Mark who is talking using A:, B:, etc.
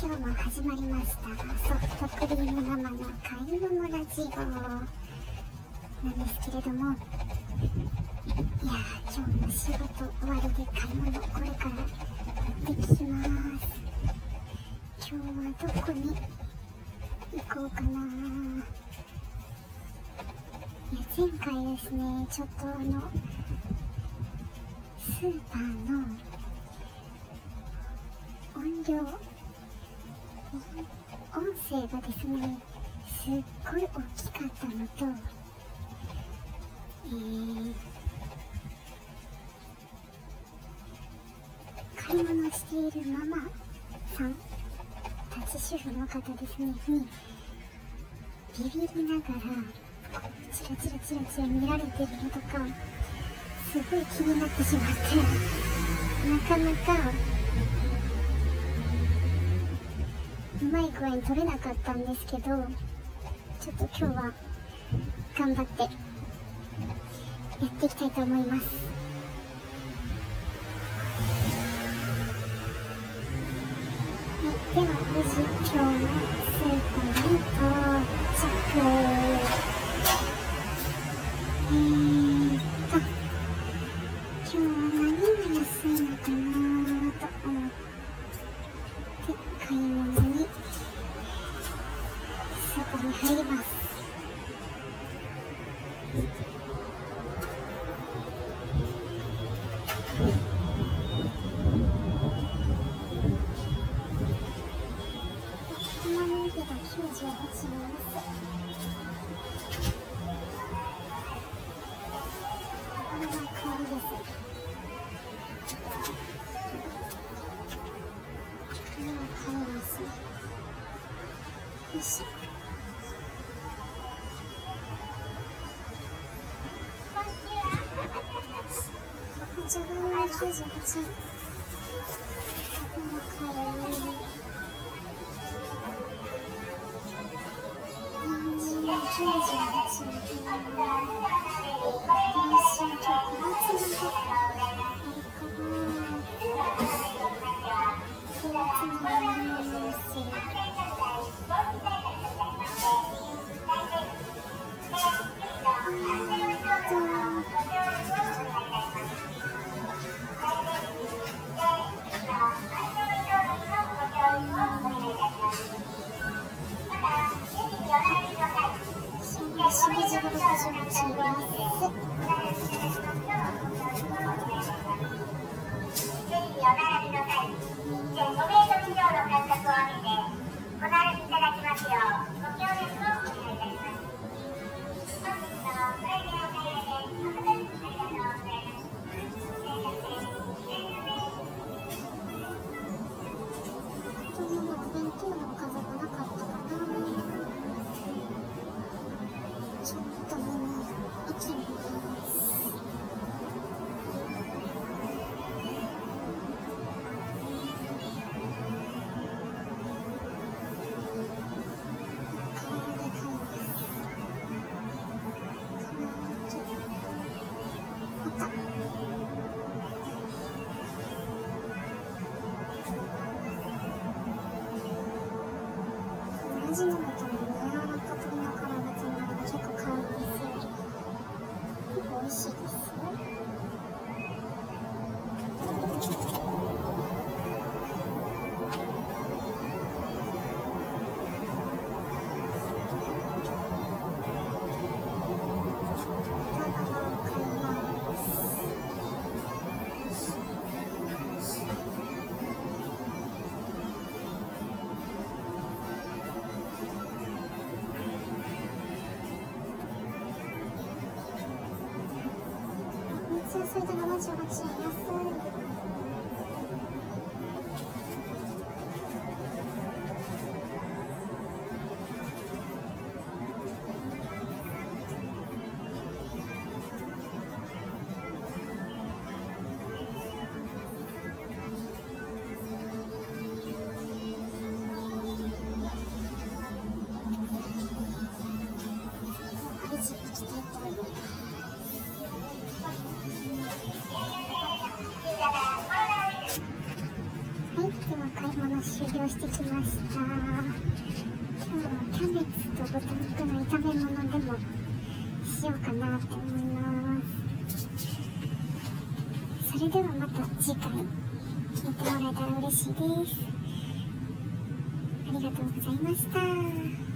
A: 今日も始まりましたソフトクリームママの買い物ラジオなんですけれどもいや今日の仕事終わりで買い物これから行ってきます今日はどこに行こうかないや前回ですねちょっとあのスーパーの音量音声がですねすっごい大きかったのとえー、買い物しているママさん立ち主婦の方ですねにビビりながらチラチラチラチラ見られてるのとかすごい気になってしまってなかなかまい具合に取れなかったんですけどちょっと今日は頑張ってやっていきたいと思います。はいでは無事今日のスーパーに到着えーっと今日は何が安いのかなと思って買い物入ります。玉ねぎが98円ですこれが香りですよいしょじゃが 1.5メートル以上の間隔を空けて同じのだとね、柔らか鶏の唐揚げっていうのが結構買うんですよ。結構美味しいですよ。三つ野菜で78円安い。物修了してきました。今日はキャベツと豚肉の炒め物でもしようかなって思います。それではまた次回見てもらえたら嬉しいです。ありがとうございました。